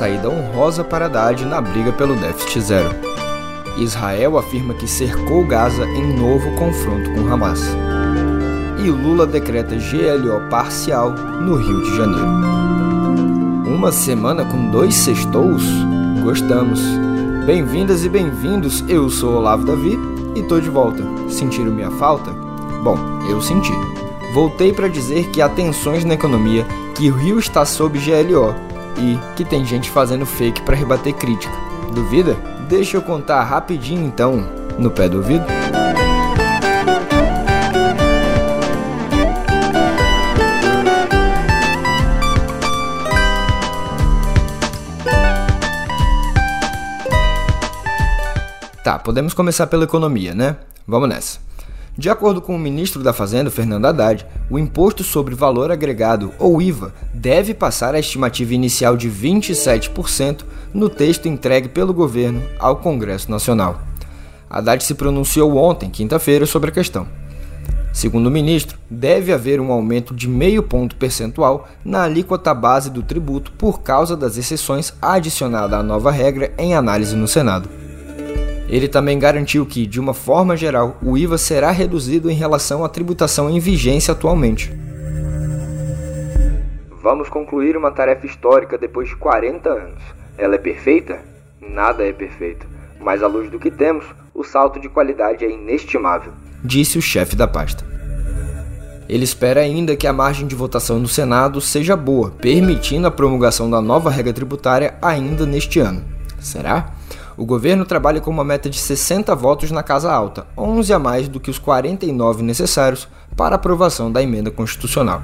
saída honrosa para Haddad na briga pelo déficit zero. Israel afirma que cercou Gaza em novo confronto com Hamas. E Lula decreta GLO parcial no Rio de Janeiro. Uma semana com dois sextous? Gostamos. Bem-vindas e bem-vindos, eu sou Olavo Davi e tô de volta. Sentiram minha falta? Bom, eu senti. Voltei para dizer que há tensões na economia, que o Rio está sob GLO e que tem gente fazendo fake para rebater crítica. Duvida? Deixa eu contar rapidinho então, no pé do ouvido. Tá, podemos começar pela economia, né? Vamos nessa. De acordo com o ministro da Fazenda, Fernando Haddad, o imposto sobre valor agregado, ou IVA, deve passar a estimativa inicial de 27% no texto entregue pelo governo ao Congresso Nacional. Haddad se pronunciou ontem, quinta-feira, sobre a questão. Segundo o ministro, deve haver um aumento de meio ponto percentual na alíquota base do tributo por causa das exceções adicionadas à nova regra em análise no Senado. Ele também garantiu que, de uma forma geral, o IVA será reduzido em relação à tributação em vigência atualmente. Vamos concluir uma tarefa histórica depois de 40 anos. Ela é perfeita? Nada é perfeito, mas à luz do que temos, o salto de qualidade é inestimável, disse o chefe da pasta. Ele espera ainda que a margem de votação no Senado seja boa, permitindo a promulgação da nova regra tributária ainda neste ano. Será? O governo trabalha com uma meta de 60 votos na Casa Alta, 11 a mais do que os 49 necessários para aprovação da emenda constitucional.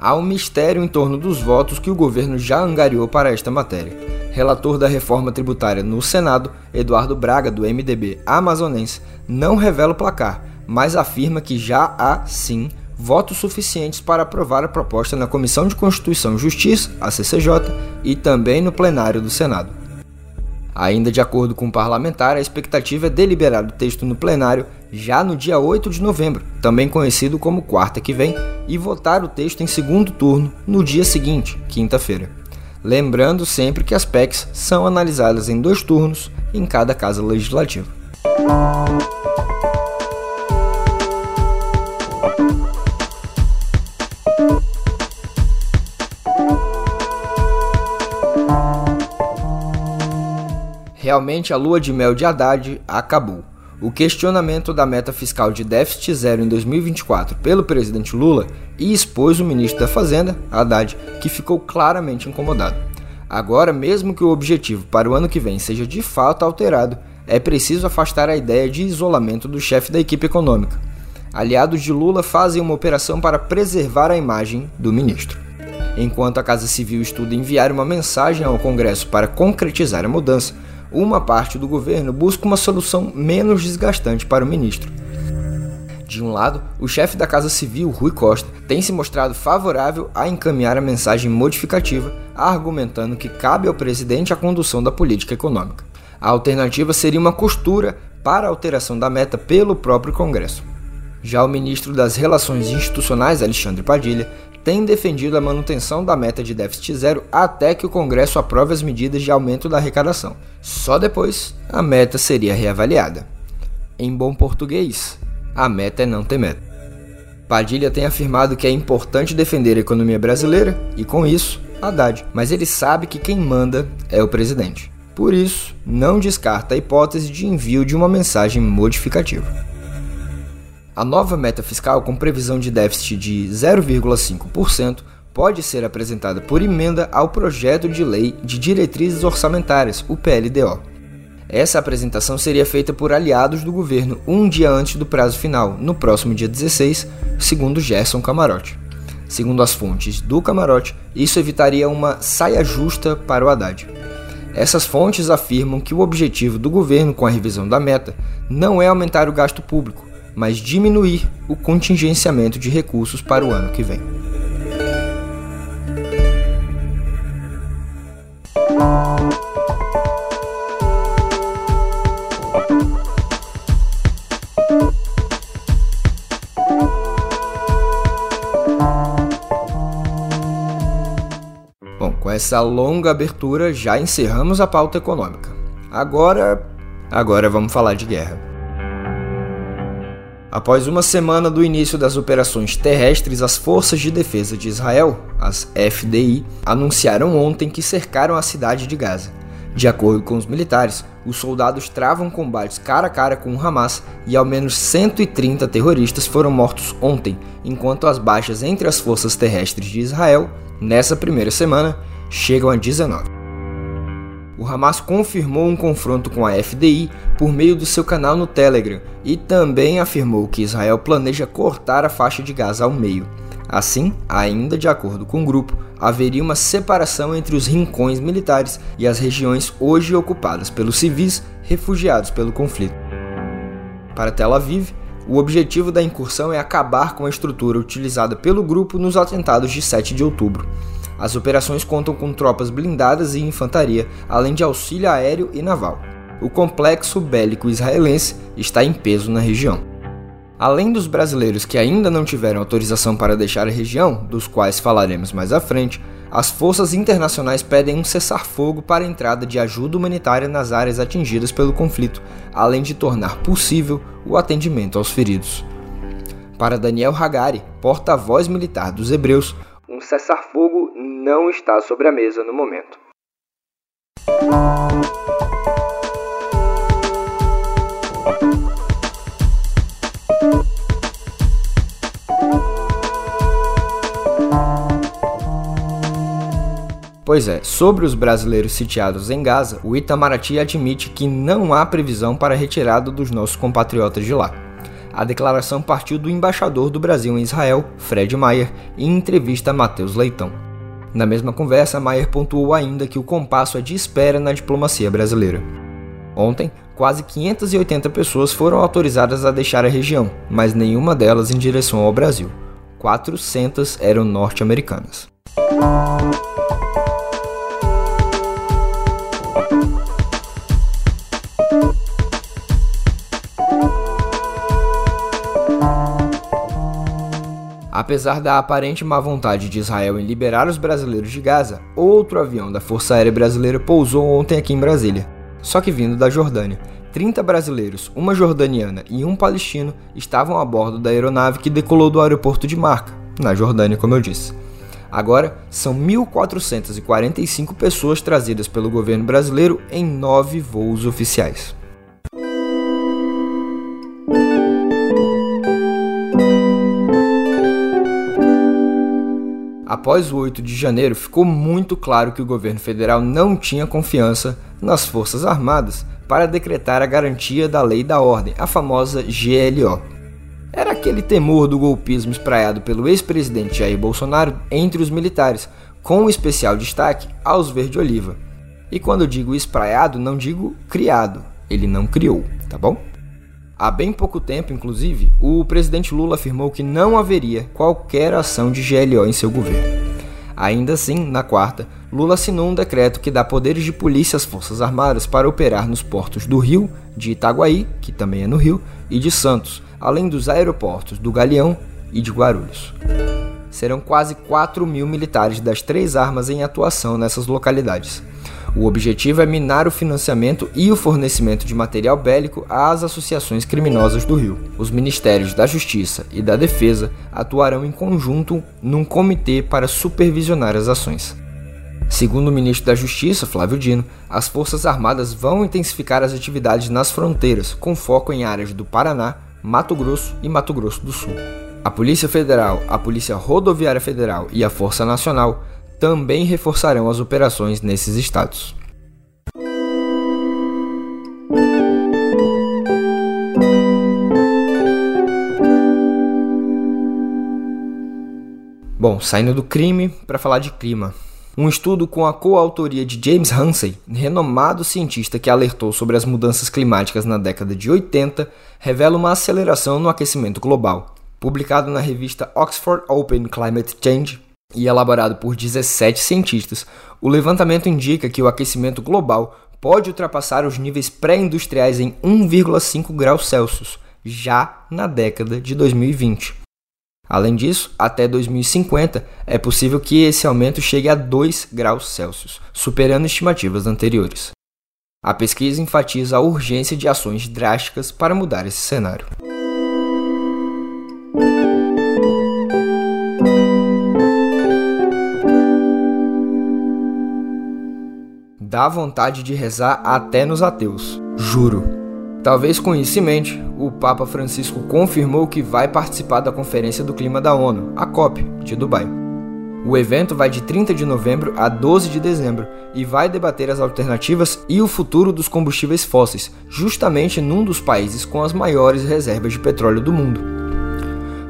Há um mistério em torno dos votos que o governo já angariou para esta matéria. Relator da reforma tributária no Senado, Eduardo Braga, do MDB amazonense, não revela o placar, mas afirma que já há, sim, votos suficientes para aprovar a proposta na Comissão de Constituição e Justiça, a CCJ, e também no plenário do Senado. Ainda de acordo com o parlamentar, a expectativa é deliberar o texto no plenário já no dia 8 de novembro, também conhecido como quarta que vem, e votar o texto em segundo turno no dia seguinte, quinta-feira. Lembrando sempre que as PECs são analisadas em dois turnos em cada casa legislativa. Realmente a lua de mel de Haddad acabou. O questionamento da meta fiscal de déficit zero em 2024 pelo presidente Lula e expôs o ministro da Fazenda, Haddad, que ficou claramente incomodado. Agora, mesmo que o objetivo para o ano que vem seja de fato alterado, é preciso afastar a ideia de isolamento do chefe da equipe econômica. Aliados de Lula fazem uma operação para preservar a imagem do ministro. Enquanto a Casa Civil estuda enviar uma mensagem ao Congresso para concretizar a mudança, uma parte do governo busca uma solução menos desgastante para o ministro. De um lado, o chefe da Casa Civil, Rui Costa, tem se mostrado favorável a encaminhar a mensagem modificativa, argumentando que cabe ao presidente a condução da política econômica. A alternativa seria uma costura para a alteração da meta pelo próprio Congresso. Já o ministro das Relações Institucionais, Alexandre Padilha, tem defendido a manutenção da meta de déficit zero até que o Congresso aprove as medidas de aumento da arrecadação. Só depois a meta seria reavaliada. Em bom português, a meta é não ter meta. Padilha tem afirmado que é importante defender a economia brasileira e, com isso, Haddad, mas ele sabe que quem manda é o presidente. Por isso, não descarta a hipótese de envio de uma mensagem modificativa. A nova meta fiscal, com previsão de déficit de 0,5%, pode ser apresentada por emenda ao projeto de lei de diretrizes orçamentárias, o PLDO. Essa apresentação seria feita por aliados do governo um dia antes do prazo final, no próximo dia 16, segundo Gerson Camarote. Segundo as fontes do Camarote, isso evitaria uma saia justa para o Haddad. Essas fontes afirmam que o objetivo do governo com a revisão da meta não é aumentar o gasto público, mas diminuir o contingenciamento de recursos para o ano que vem. Bom, com essa longa abertura, já encerramos a pauta econômica. Agora. Agora vamos falar de guerra. Após uma semana do início das operações terrestres, as Forças de Defesa de Israel, as FDI, anunciaram ontem que cercaram a cidade de Gaza. De acordo com os militares, os soldados travam combates cara a cara com o Hamas e ao menos 130 terroristas foram mortos ontem, enquanto as baixas entre as forças terrestres de Israel, nessa primeira semana, chegam a 19. O Hamas confirmou um confronto com a FDI por meio do seu canal no Telegram e também afirmou que Israel planeja cortar a faixa de Gaza ao meio. Assim, ainda de acordo com o grupo, haveria uma separação entre os rincões militares e as regiões hoje ocupadas pelos civis refugiados pelo conflito. Para Tel Aviv, o objetivo da incursão é acabar com a estrutura utilizada pelo grupo nos atentados de 7 de outubro. As operações contam com tropas blindadas e infantaria, além de auxílio aéreo e naval. O complexo bélico israelense está em peso na região. Além dos brasileiros que ainda não tiveram autorização para deixar a região, dos quais falaremos mais à frente, as forças internacionais pedem um cessar-fogo para a entrada de ajuda humanitária nas áreas atingidas pelo conflito, além de tornar possível o atendimento aos feridos. Para Daniel Hagari, porta-voz militar dos Hebreus, um cessar-fogo não está sobre a mesa no momento. Pois é, sobre os brasileiros sitiados em Gaza, o Itamaraty admite que não há previsão para retirada dos nossos compatriotas de lá. A declaração partiu do embaixador do Brasil em Israel, Fred Maier, em entrevista a Matheus Leitão. Na mesma conversa, Maier pontuou ainda que o compasso é de espera na diplomacia brasileira. Ontem, quase 580 pessoas foram autorizadas a deixar a região, mas nenhuma delas em direção ao Brasil. 400 eram norte-americanas. Apesar da aparente má vontade de Israel em liberar os brasileiros de Gaza, outro avião da Força Aérea Brasileira pousou ontem aqui em Brasília, só que vindo da Jordânia. 30 brasileiros, uma jordaniana e um palestino estavam a bordo da aeronave que decolou do aeroporto de Marca, na Jordânia, como eu disse. Agora, são 1.445 pessoas trazidas pelo governo brasileiro em nove voos oficiais. Após o 8 de janeiro, ficou muito claro que o governo federal não tinha confiança nas Forças Armadas para decretar a garantia da lei da ordem, a famosa GLO. Era aquele temor do golpismo espraiado pelo ex-presidente Jair Bolsonaro entre os militares, com especial destaque aos verde-oliva. E quando digo espraiado, não digo criado, ele não criou, tá bom? Há bem pouco tempo, inclusive, o presidente Lula afirmou que não haveria qualquer ação de GLO em seu governo. Ainda assim, na quarta, Lula assinou um decreto que dá poderes de polícia às Forças Armadas para operar nos portos do Rio, de Itaguaí, que também é no Rio, e de Santos, além dos aeroportos do Galeão e de Guarulhos. Serão quase 4 mil militares das três armas em atuação nessas localidades. O objetivo é minar o financiamento e o fornecimento de material bélico às associações criminosas do Rio. Os Ministérios da Justiça e da Defesa atuarão em conjunto num comitê para supervisionar as ações. Segundo o ministro da Justiça, Flávio Dino, as Forças Armadas vão intensificar as atividades nas fronteiras, com foco em áreas do Paraná, Mato Grosso e Mato Grosso do Sul. A Polícia Federal, a Polícia Rodoviária Federal e a Força Nacional também reforçarão as operações nesses estados. Bom, saindo do crime para falar de clima. Um estudo com a coautoria de James Hansen, renomado cientista que alertou sobre as mudanças climáticas na década de 80, revela uma aceleração no aquecimento global. Publicado na revista Oxford Open Climate Change, e elaborado por 17 cientistas, o levantamento indica que o aquecimento global pode ultrapassar os níveis pré-industriais em 1,5 graus Celsius já na década de 2020. Além disso, até 2050 é possível que esse aumento chegue a 2 graus Celsius, superando estimativas anteriores. A pesquisa enfatiza a urgência de ações drásticas para mudar esse cenário. Dá vontade de rezar até nos ateus, juro. Talvez com isso em mente, o Papa Francisco confirmou que vai participar da Conferência do Clima da ONU, a COP, de Dubai. O evento vai de 30 de novembro a 12 de dezembro e vai debater as alternativas e o futuro dos combustíveis fósseis, justamente num dos países com as maiores reservas de petróleo do mundo.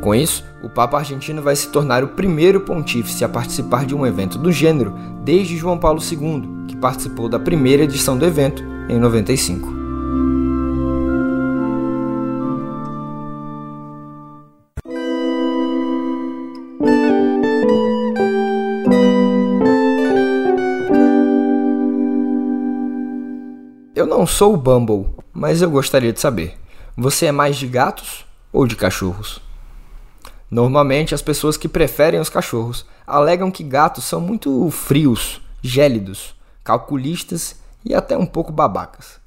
Com isso, o Papa argentino vai se tornar o primeiro pontífice a participar de um evento do gênero desde João Paulo II, participou da primeira edição do evento em 95. Eu não sou o Bumble, mas eu gostaria de saber: você é mais de gatos ou de cachorros? Normalmente, as pessoas que preferem os cachorros alegam que gatos são muito frios, gélidos, calculistas e até um pouco babacas.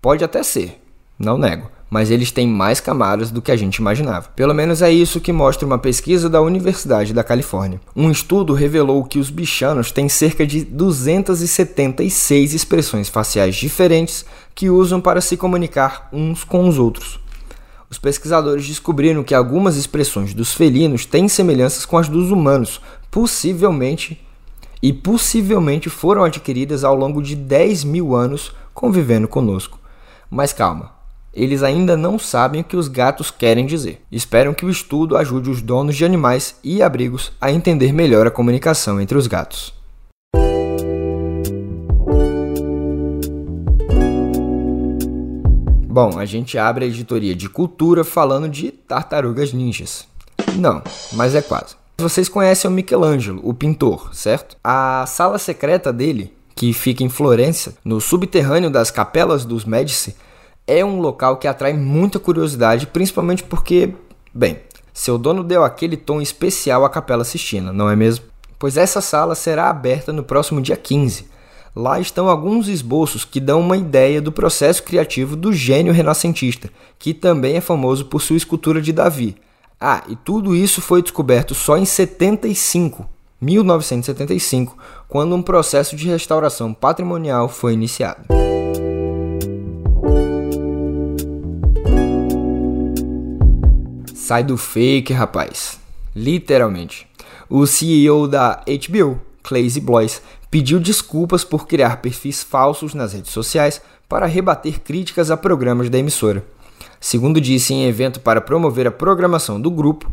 Pode até ser, não nego, mas eles têm mais camadas do que a gente imaginava. Pelo menos é isso que mostra uma pesquisa da Universidade da Califórnia. Um estudo revelou que os bichanos têm cerca de 276 expressões faciais diferentes que usam para se comunicar uns com os outros. Os pesquisadores descobriram que algumas expressões dos felinos têm semelhanças com as dos humanos, possivelmente e possivelmente foram adquiridas ao longo de 10 mil anos convivendo conosco. Mas calma, eles ainda não sabem o que os gatos querem dizer. Esperam que o estudo ajude os donos de animais e abrigos a entender melhor a comunicação entre os gatos. Bom, a gente abre a editoria de cultura falando de tartarugas ninjas. Não, mas é quase. Vocês conhecem o Michelangelo, o pintor, certo? A sala secreta dele, que fica em Florença, no subterrâneo das capelas dos Medici, é um local que atrai muita curiosidade, principalmente porque, bem, seu dono deu aquele tom especial à Capela Sistina, não é mesmo? Pois essa sala será aberta no próximo dia 15. Lá estão alguns esboços que dão uma ideia do processo criativo do gênio renascentista, que também é famoso por sua escultura de Davi. Ah, e tudo isso foi descoberto só em 75, 1975, quando um processo de restauração patrimonial foi iniciado. Sai do fake, rapaz. Literalmente. O CEO da HBO, Clayzy Blois, pediu desculpas por criar perfis falsos nas redes sociais para rebater críticas a programas da emissora. Segundo disse em evento para promover a programação do grupo,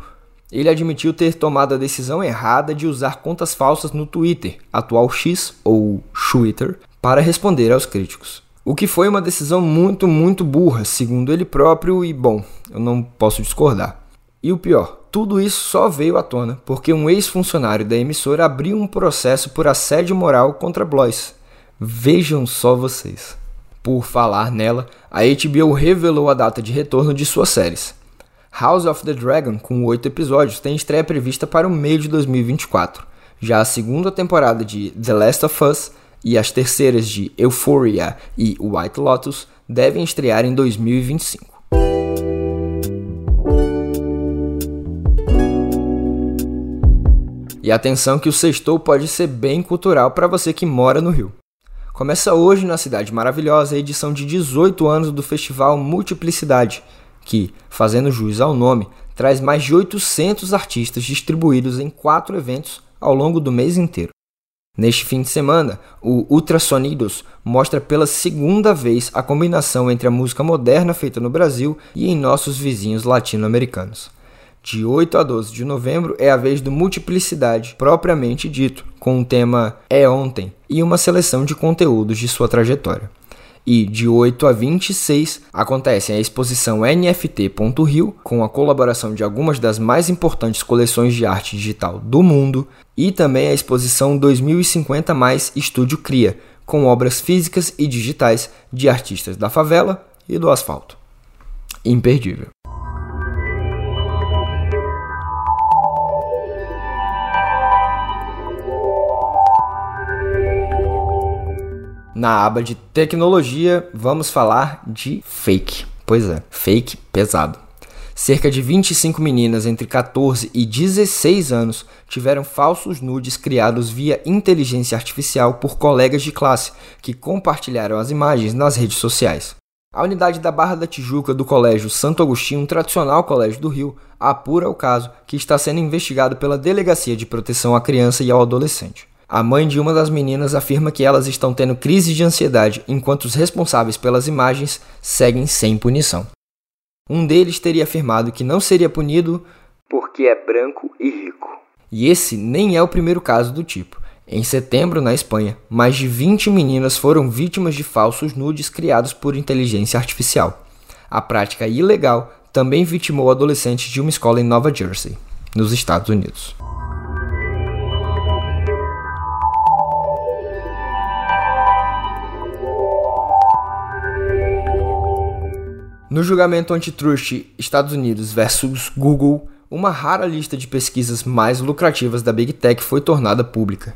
ele admitiu ter tomado a decisão errada de usar contas falsas no Twitter, atual X ou Twitter, para responder aos críticos. O que foi uma decisão muito, muito burra, segundo ele próprio, e bom, eu não posso discordar. E o pior, tudo isso só veio à tona porque um ex-funcionário da emissora abriu um processo por assédio moral contra Blois. Vejam só vocês. Por falar nela, a HBO revelou a data de retorno de suas séries. House of the Dragon, com oito episódios, tem estreia prevista para o meio de 2024. Já a segunda temporada de The Last of Us e as terceiras de Euphoria e White Lotus devem estrear em 2025. E atenção que o sextou pode ser bem cultural para você que mora no Rio. Começa hoje na Cidade Maravilhosa a edição de 18 anos do Festival Multiplicidade, que, fazendo jus ao nome, traz mais de 800 artistas distribuídos em quatro eventos ao longo do mês inteiro. Neste fim de semana, o Ultrasonidos mostra pela segunda vez a combinação entre a música moderna feita no Brasil e em nossos vizinhos latino-americanos. De 8 a 12 de novembro é a vez do Multiplicidade, propriamente dito, com o tema É Ontem e uma seleção de conteúdos de sua trajetória. E de 8 a 26 acontece a exposição NFT.rio, com a colaboração de algumas das mais importantes coleções de arte digital do mundo, e também a exposição 2050 mais Estúdio Cria, com obras físicas e digitais de artistas da favela e do asfalto. Imperdível. Na aba de tecnologia, vamos falar de fake. Pois é, fake pesado. Cerca de 25 meninas entre 14 e 16 anos tiveram falsos nudes criados via inteligência artificial por colegas de classe que compartilharam as imagens nas redes sociais. A unidade da Barra da Tijuca do Colégio Santo Agostinho, um tradicional colégio do Rio, apura o caso que está sendo investigado pela Delegacia de Proteção à Criança e ao Adolescente. A mãe de uma das meninas afirma que elas estão tendo crise de ansiedade enquanto os responsáveis pelas imagens seguem sem punição. Um deles teria afirmado que não seria punido porque é branco e rico. E esse nem é o primeiro caso do tipo. Em setembro, na Espanha, mais de 20 meninas foram vítimas de falsos nudes criados por inteligência artificial. A prática ilegal também vitimou adolescentes de uma escola em Nova Jersey, nos Estados Unidos. No julgamento antitrust Estados Unidos versus Google, uma rara lista de pesquisas mais lucrativas da Big Tech foi tornada pública.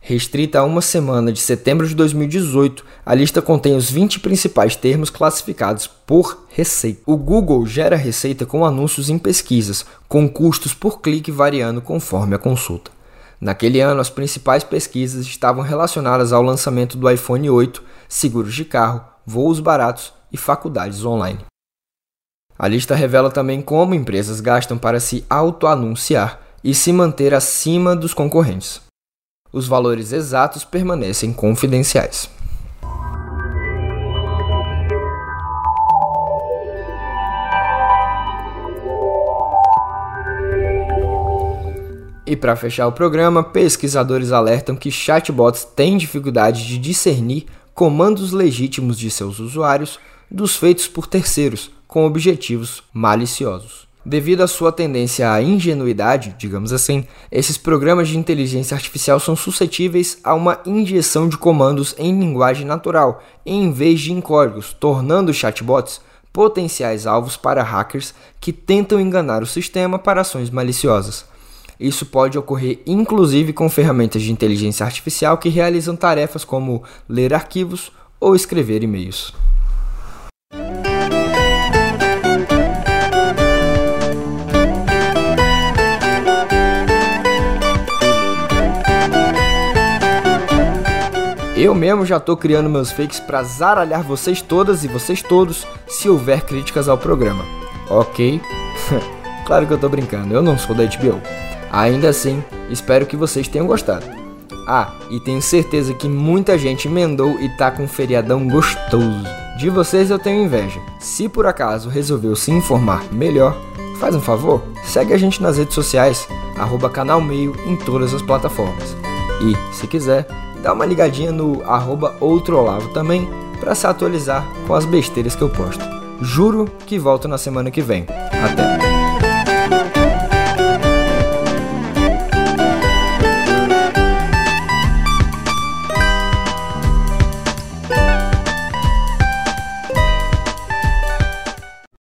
Restrita a uma semana de setembro de 2018, a lista contém os 20 principais termos classificados por receita. O Google gera receita com anúncios em pesquisas, com custos por clique variando conforme a consulta. Naquele ano, as principais pesquisas estavam relacionadas ao lançamento do iPhone 8, seguros de carro, voos baratos e faculdades online. A lista revela também como empresas gastam para se autoanunciar e se manter acima dos concorrentes. Os valores exatos permanecem confidenciais. E para fechar o programa, pesquisadores alertam que chatbots têm dificuldade de discernir comandos legítimos de seus usuários dos feitos por terceiros com objetivos maliciosos. Devido à sua tendência à ingenuidade, digamos assim, esses programas de inteligência artificial são suscetíveis a uma injeção de comandos em linguagem natural, em vez de em códigos, tornando chatbots potenciais alvos para hackers que tentam enganar o sistema para ações maliciosas. Isso pode ocorrer inclusive com ferramentas de inteligência artificial que realizam tarefas como ler arquivos ou escrever e-mails. Eu mesmo já estou criando meus fakes para zaralhar vocês todas e vocês todos se houver críticas ao programa. Ok? claro que eu estou brincando, eu não sou da HBO. Ainda assim, espero que vocês tenham gostado. Ah, e tenho certeza que muita gente emendou e tá com um feriadão gostoso. De vocês eu tenho inveja. Se por acaso resolveu se informar melhor, faz um favor, segue a gente nas redes sociais, arroba canal meio em todas as plataformas. E, se quiser, dá uma ligadinha no arroba outroolavo também para se atualizar com as besteiras que eu posto. Juro que volto na semana que vem. Até!